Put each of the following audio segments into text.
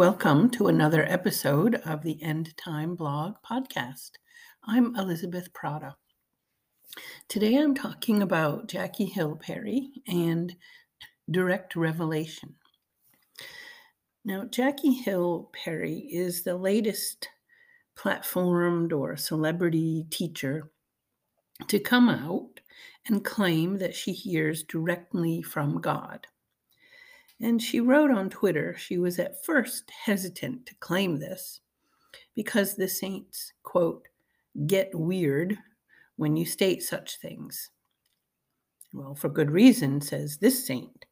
welcome to another episode of the End Time Blog podcast. I'm Elizabeth Prata. Today I'm talking about Jackie Hill Perry and direct revelation. Now, Jackie Hill Perry is the latest platformed or celebrity teacher to come out and claim that she hears directly from God. And she wrote on Twitter she was at first hesitant to claim this because the saints, quote, get weird when you state such things. Well, for good reason, says this saint.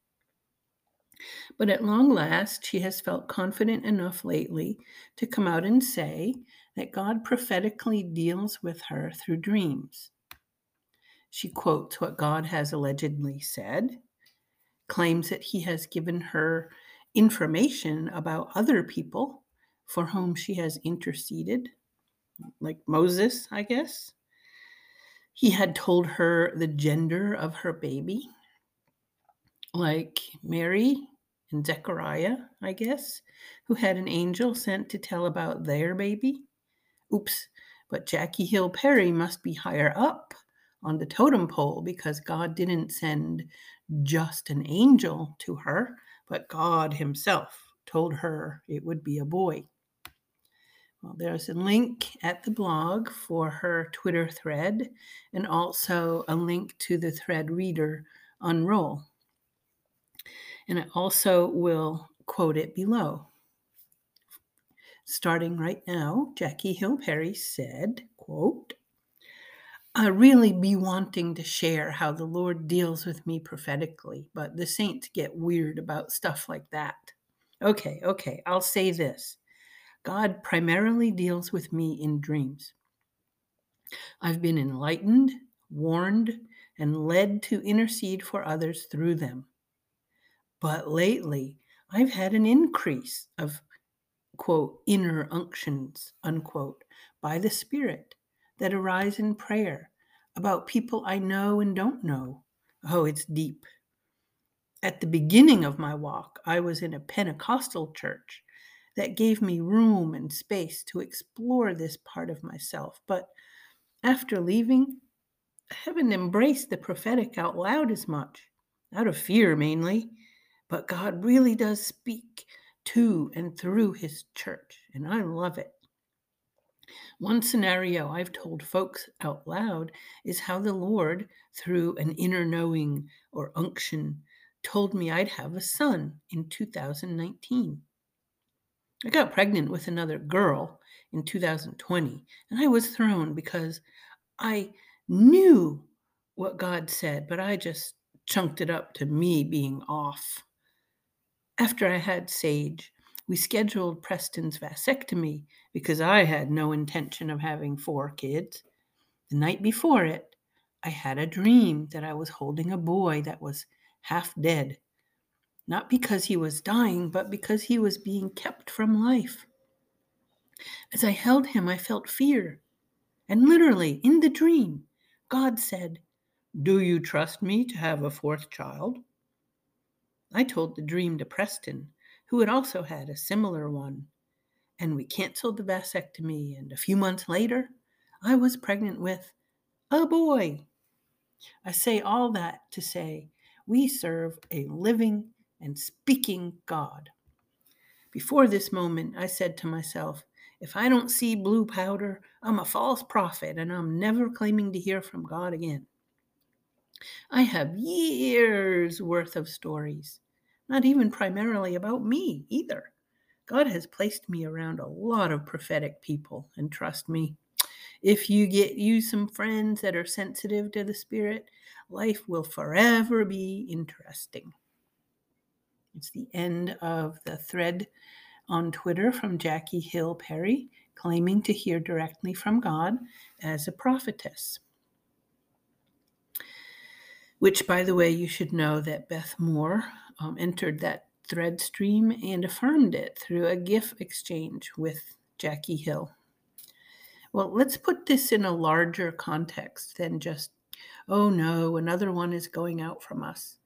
But at long last, she has felt confident enough lately to come out and say that God prophetically deals with her through dreams. She quotes what God has allegedly said, claims that he has given her information about other people for whom she has interceded, like Moses, I guess. He had told her the gender of her baby, like Mary and Zechariah, I guess, who had an angel sent to tell about their baby. Oops, but Jackie Hill Perry must be higher up on the totem pole because God didn't send just an angel to her, but God Himself told her it would be a boy. Well, there's a link at the blog for her Twitter thread and also a link to the thread reader Unroll. And I also will quote it below. Starting right now, Jackie Hill Perry said, quote, I really be wanting to share how the Lord deals with me prophetically, but the saints get weird about stuff like that. Okay, okay, I'll say this God primarily deals with me in dreams. I've been enlightened, warned, and led to intercede for others through them. But lately, I've had an increase of, quote, inner unctions, unquote, by the Spirit that arise in prayer about people I know and don't know. Oh, it's deep. At the beginning of my walk, I was in a Pentecostal church that gave me room and space to explore this part of myself. But after leaving, I haven't embraced the prophetic out loud as much, out of fear mainly. But God really does speak to and through his church, and I love it. One scenario I've told folks out loud is how the Lord, through an inner knowing or unction, told me I'd have a son in 2019. I got pregnant with another girl in 2020, and I was thrown because I knew what God said, but I just chunked it up to me being off. After I had Sage, we scheduled Preston's vasectomy because I had no intention of having four kids. The night before it, I had a dream that I was holding a boy that was half dead. Not because he was dying, but because he was being kept from life. As I held him, I felt fear. And literally, in the dream, God said, Do you trust me to have a fourth child? I told the dream to Preston, who had also had a similar one. And we canceled the vasectomy, and a few months later, I was pregnant with a boy. I say all that to say we serve a living and speaking God. Before this moment, I said to myself, if I don't see blue powder, I'm a false prophet and I'm never claiming to hear from God again. I have years worth of stories not even primarily about me either. God has placed me around a lot of prophetic people, and trust me, if you get you some friends that are sensitive to the Spirit, life will forever be interesting. It's the end of the thread on Twitter from Jackie Hill Perry, claiming to hear directly from God as a prophetess. Which, by the way, you should know that Beth Moore um, entered that thread stream and affirmed it through a GIF exchange with Jackie Hill. Well, let's put this in a larger context than just, oh no, another one is going out from us,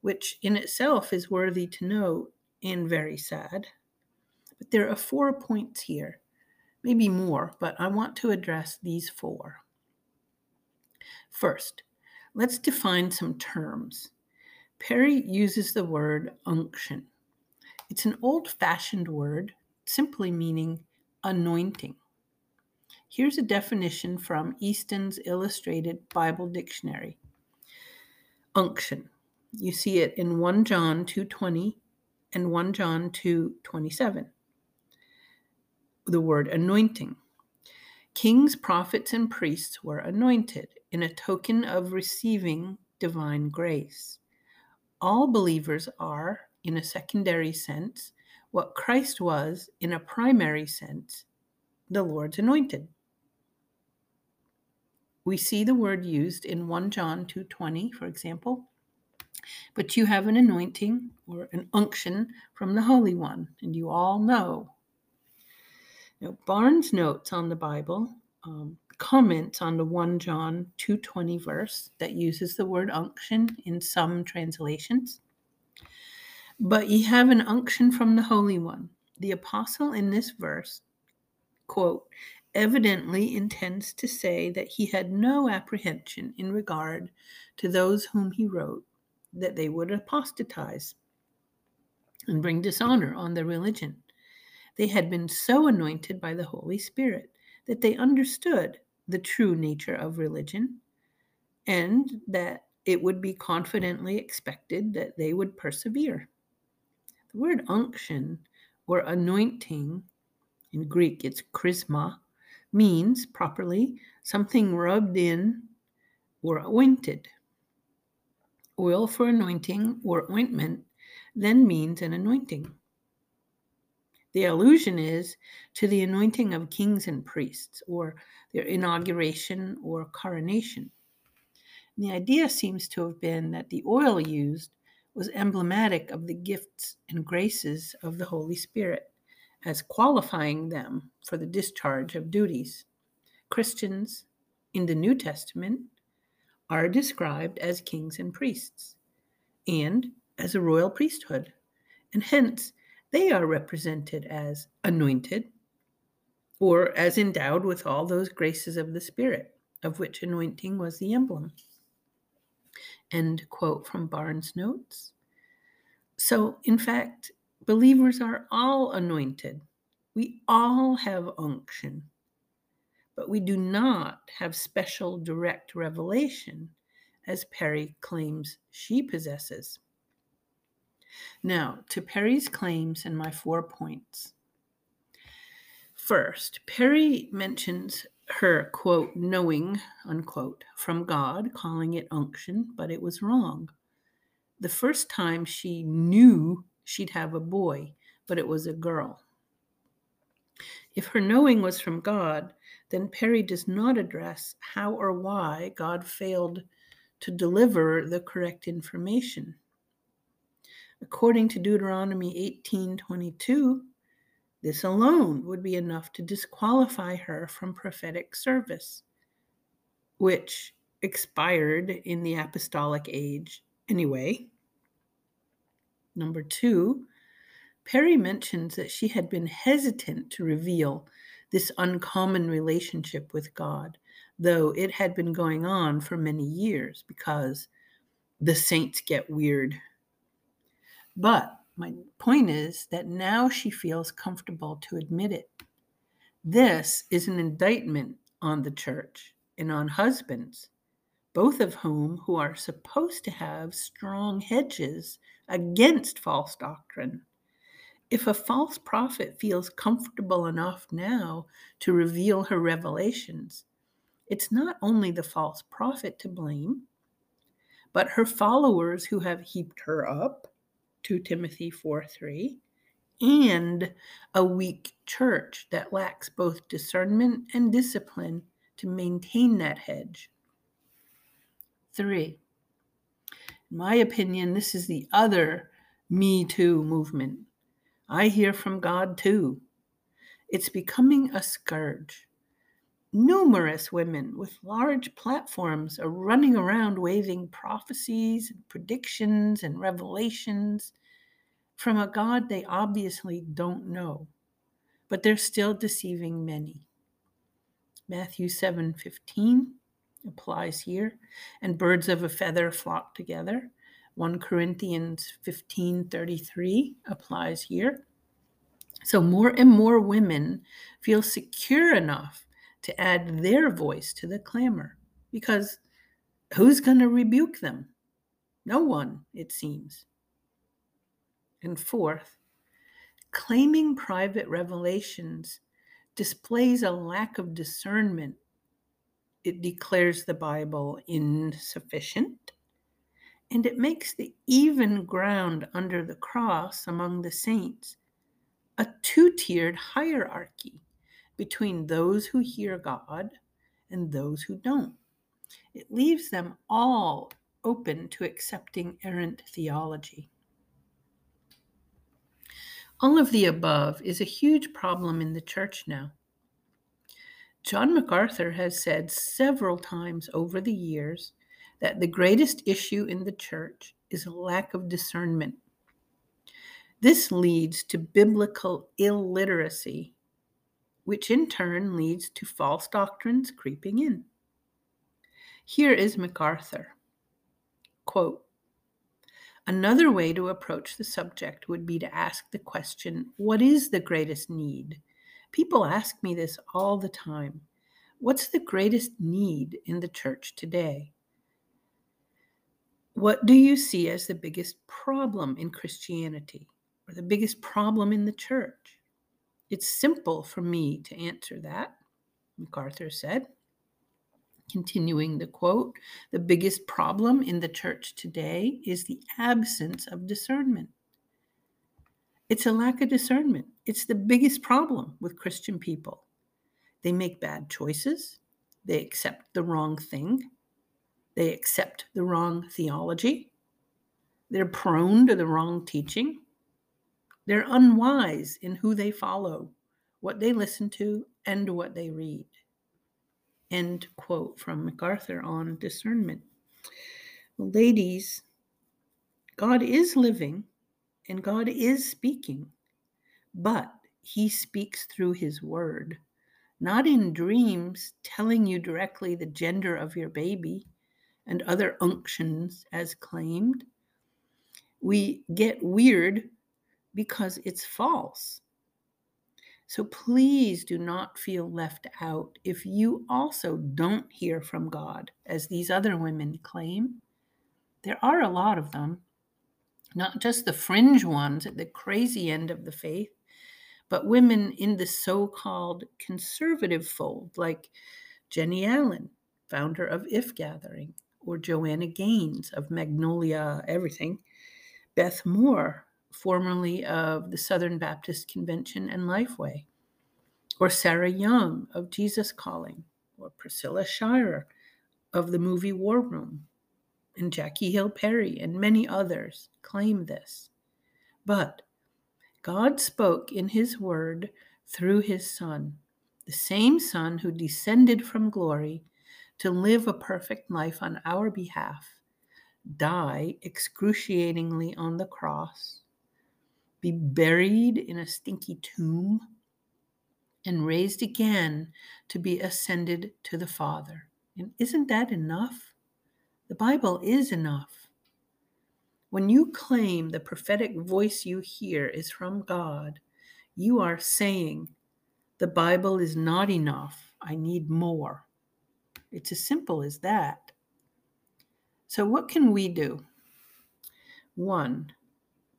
which in itself is worthy to note and very sad. But there are four points here, maybe more, but I want to address these four. First, let's define some terms. Perry uses the word unction. It's an old fashioned word simply meaning anointing. Here's a definition from Easton's Illustrated Bible Dictionary. Unction. You see it in 1 John 2:20 and 1 John 2:27. The word anointing. Kings, prophets, and priests were anointed in a token of receiving divine grace. All believers are, in a secondary sense, what Christ was in a primary sense, the Lord's anointed. We see the word used in 1 John 2:20, for example. But you have an anointing or an unction from the Holy One, and you all know. Now, Barnes notes on the Bible um, comments on the 1 John 2:20 verse that uses the word unction in some translations. But ye have an unction from the Holy One. The apostle in this verse, quote, evidently intends to say that he had no apprehension in regard to those whom he wrote that they would apostatize and bring dishonor on their religion. They had been so anointed by the Holy Spirit that they understood the true nature of religion and that it would be confidently expected that they would persevere. The word unction or anointing, in Greek it's chrisma, means properly something rubbed in or anointed. Oil for anointing or ointment then means an anointing. The allusion is to the anointing of kings and priests, or their inauguration or coronation. And the idea seems to have been that the oil used was emblematic of the gifts and graces of the Holy Spirit as qualifying them for the discharge of duties. Christians in the New Testament are described as kings and priests and as a royal priesthood, and hence they are represented as anointed or as endowed with all those graces of the Spirit, of which anointing was the emblem. End quote from Barnes' notes. So, in fact, believers are all anointed. We all have unction, but we do not have special direct revelation as Perry claims she possesses. Now, to Perry's claims and my four points. First, Perry mentions her, quote, knowing, unquote, from God, calling it unction, but it was wrong. The first time she knew she'd have a boy, but it was a girl. If her knowing was from God, then Perry does not address how or why God failed to deliver the correct information. According to Deuteronomy 18:22, this alone would be enough to disqualify her from prophetic service, which expired in the apostolic age anyway. Number two, Perry mentions that she had been hesitant to reveal this uncommon relationship with God, though it had been going on for many years because the saints get weird. But my point is that now she feels comfortable to admit it. This is an indictment on the church and on husbands, both of whom who are supposed to have strong hedges against false doctrine. If a false prophet feels comfortable enough now to reveal her revelations, it's not only the false prophet to blame, but her followers who have heaped her up 2 Timothy 4 3, and a weak church that lacks both discernment and discipline to maintain that hedge. Three, in my opinion, this is the other Me Too movement. I hear from God too. It's becoming a scourge. Numerous women with large platforms are running around waving prophecies and predictions and revelations from a God they obviously don't know. but they're still deceiving many. Matthew 7:15 applies here, and birds of a feather flock together. 1 Corinthians 15:33 applies here. So more and more women feel secure enough to add their voice to the clamor because who's going to rebuke them? No one, it seems. And fourth, claiming private revelations displays a lack of discernment. It declares the Bible insufficient, and it makes the even ground under the cross among the saints a two tiered hierarchy between those who hear God and those who don't. It leaves them all open to accepting errant theology. All of the above is a huge problem in the church now. John MacArthur has said several times over the years that the greatest issue in the church is a lack of discernment. This leads to biblical illiteracy, which in turn leads to false doctrines creeping in. Here is MacArthur. Quote, Another way to approach the subject would be to ask the question what is the greatest need? People ask me this all the time. What's the greatest need in the church today? What do you see as the biggest problem in Christianity or the biggest problem in the church? It's simple for me to answer that, MacArthur said. Continuing the quote, the biggest problem in the church today is the absence of discernment. It's a lack of discernment. It's the biggest problem with Christian people. They make bad choices, they accept the wrong thing, they accept the wrong theology, they're prone to the wrong teaching, they're unwise in who they follow, what they listen to, and what they read. End quote from MacArthur on discernment. Ladies, God is living and God is speaking, but he speaks through his word, not in dreams telling you directly the gender of your baby and other unctions as claimed. We get weird because it's false. So please do not feel left out if you also don't hear from God, as these other women claim. There are a lot of them, not just the fringe ones at the crazy end of the faith, but women in the so called conservative fold, like Jennie Allen, founder of If Gathering, or Joanna Gaines of Magnolia Everything, Beth Moore, formerly of the Southern Baptist Convention and Lifeway, or Sarah Young of Jesus Calling, or Priscilla Shirer of the movie War Room, and Jackie Hill Perry and many others claim this. But God spoke in His Word through His Son, the same Son who descended from glory to live a perfect life on our behalf, die excruciatingly on the cross, be buried in a stinky tomb, and raised again to be ascended to the Father. And isn't that enough? The Bible is enough. When you claim the prophetic voice you hear is from God, you are saying, The Bible is not enough. I need more. It's as simple as that. So, what can we do? One,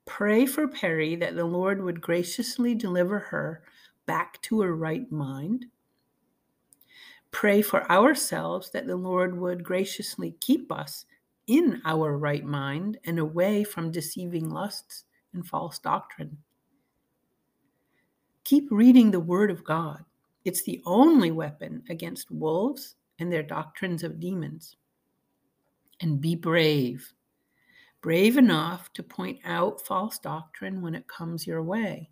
Pray for Perry that the Lord would graciously deliver her back to her right mind. Pray for ourselves that the Lord would graciously keep us in our right mind and away from deceiving lusts and false doctrine. Keep reading the Word of God. It's the only weapon against wolves and their doctrines of demons. And be brave brave enough to point out false doctrine when it comes your way.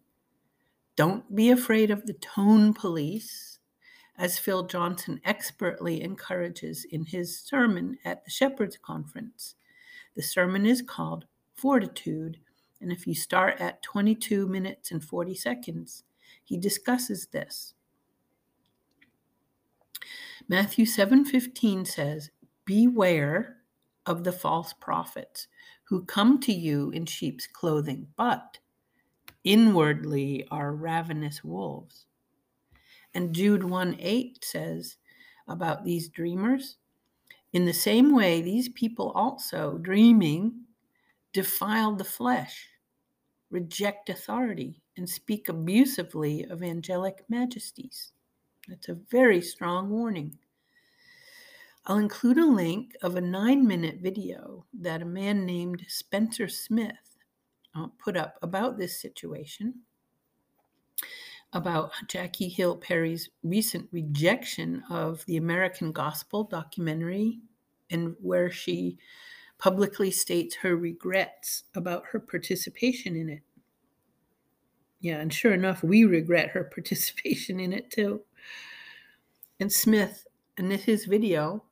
Don't be afraid of the tone police, as Phil Johnson expertly encourages in his sermon at the Shepherds Conference. The sermon is called Fortitude, and if you start at 22 minutes and 40 seconds, he discusses this. Matthew 7:15 says, "Beware of the false prophets who come to you in sheep's clothing, but inwardly are ravenous wolves." And Jude 1 8 says about these dreamers, in the same way, these people also, dreaming, defile the flesh, reject authority, and speak abusively of angelic majesties. That's a very strong warning. I'll include a link of a nine minute video that a man named Spencer Smith uh, put up about this situation, about Jackie Hill Perry's recent rejection of the American Gospel documentary, and where she publicly states her regrets about her participation in it. Yeah, and sure enough, we regret her participation in it too. And Smith, in his video,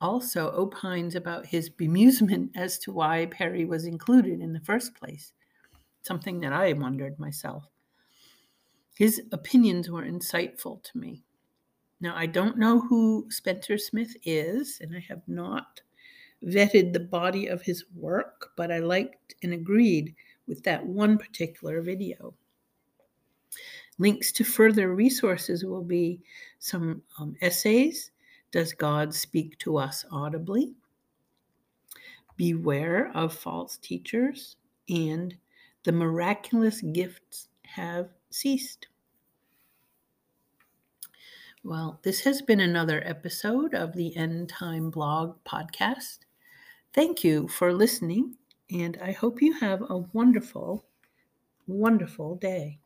also opines about his bemusement as to why Perry was included in the first place, something that I wondered myself. His opinions were insightful to me. Now, I don't know who Spencer Smith is, and I have not vetted the body of his work, but I liked and agreed with that one particular video. Links to further resources will be some um, essays. Does God speak to us audibly? Beware of false teachers, and the miraculous gifts have ceased. Well, this has been another episode of the End Time Blog podcast. Thank you for listening, and I hope you have a wonderful, wonderful day.